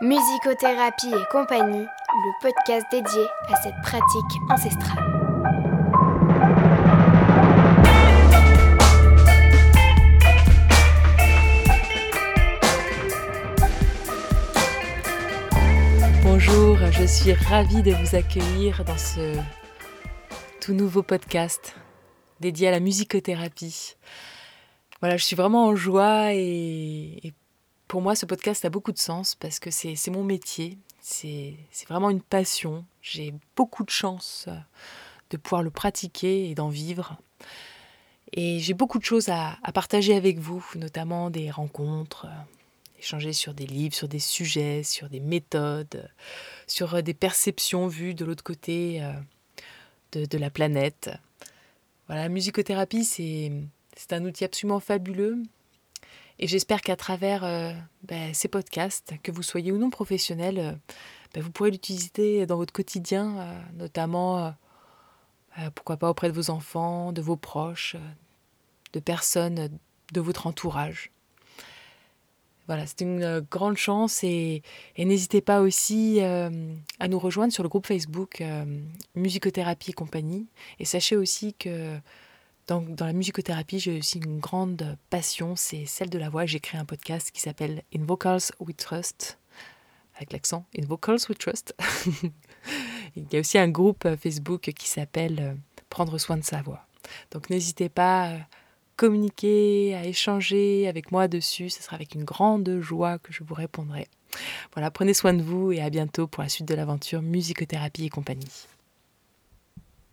Musicothérapie et compagnie, le podcast dédié à cette pratique ancestrale. Bonjour, je suis ravie de vous accueillir dans ce tout nouveau podcast dédié à la musicothérapie. Voilà, je suis vraiment en joie et, pour moi ce podcast a beaucoup de sens parce que c'est mon métier, c'est vraiment une passion. J'ai beaucoup de chance de pouvoir le pratiquer et d'en vivre. Et j'ai beaucoup de choses à, partager avec vous, notamment des rencontres, échanger sur des livres, sur des sujets, sur des méthodes, sur des perceptions vues de l'autre côté euh, de, de, la planète. Voilà, la musicothérapie, c'est un outil absolument fabuleux. Et j'espère qu'à travers euh, ben, ces podcasts, que vous soyez ou non professionnel, euh, ben, vous pourrez l'utiliser dans votre quotidien, euh, notamment, pourquoi pas auprès de vos enfants, de vos proches, de personnes de votre entourage. Voilà, c'est une grande chance et, et n'hésitez pas aussi à nous rejoindre sur le groupe Facebook Musicothérapie et compagnie. Et sachez aussi que dans la musicothérapie, j'ai aussi une grande passion, c'est celle de la voix. J'ai créé un podcast qui s'appelle In Vocals We Trust, avec l'accent In Vocals We Trust. Il y a aussi un groupe Facebook qui s'appelle euh, Prendre soin de sa voix. Donc, n'hésitez pas à communiquer, à échanger avec moi dessus. Ce sera avec une grande joie que je vous répondrai. Voilà, prenez soin de vous et à bientôt pour la suite de l'aventure musicothérapie et compagnie.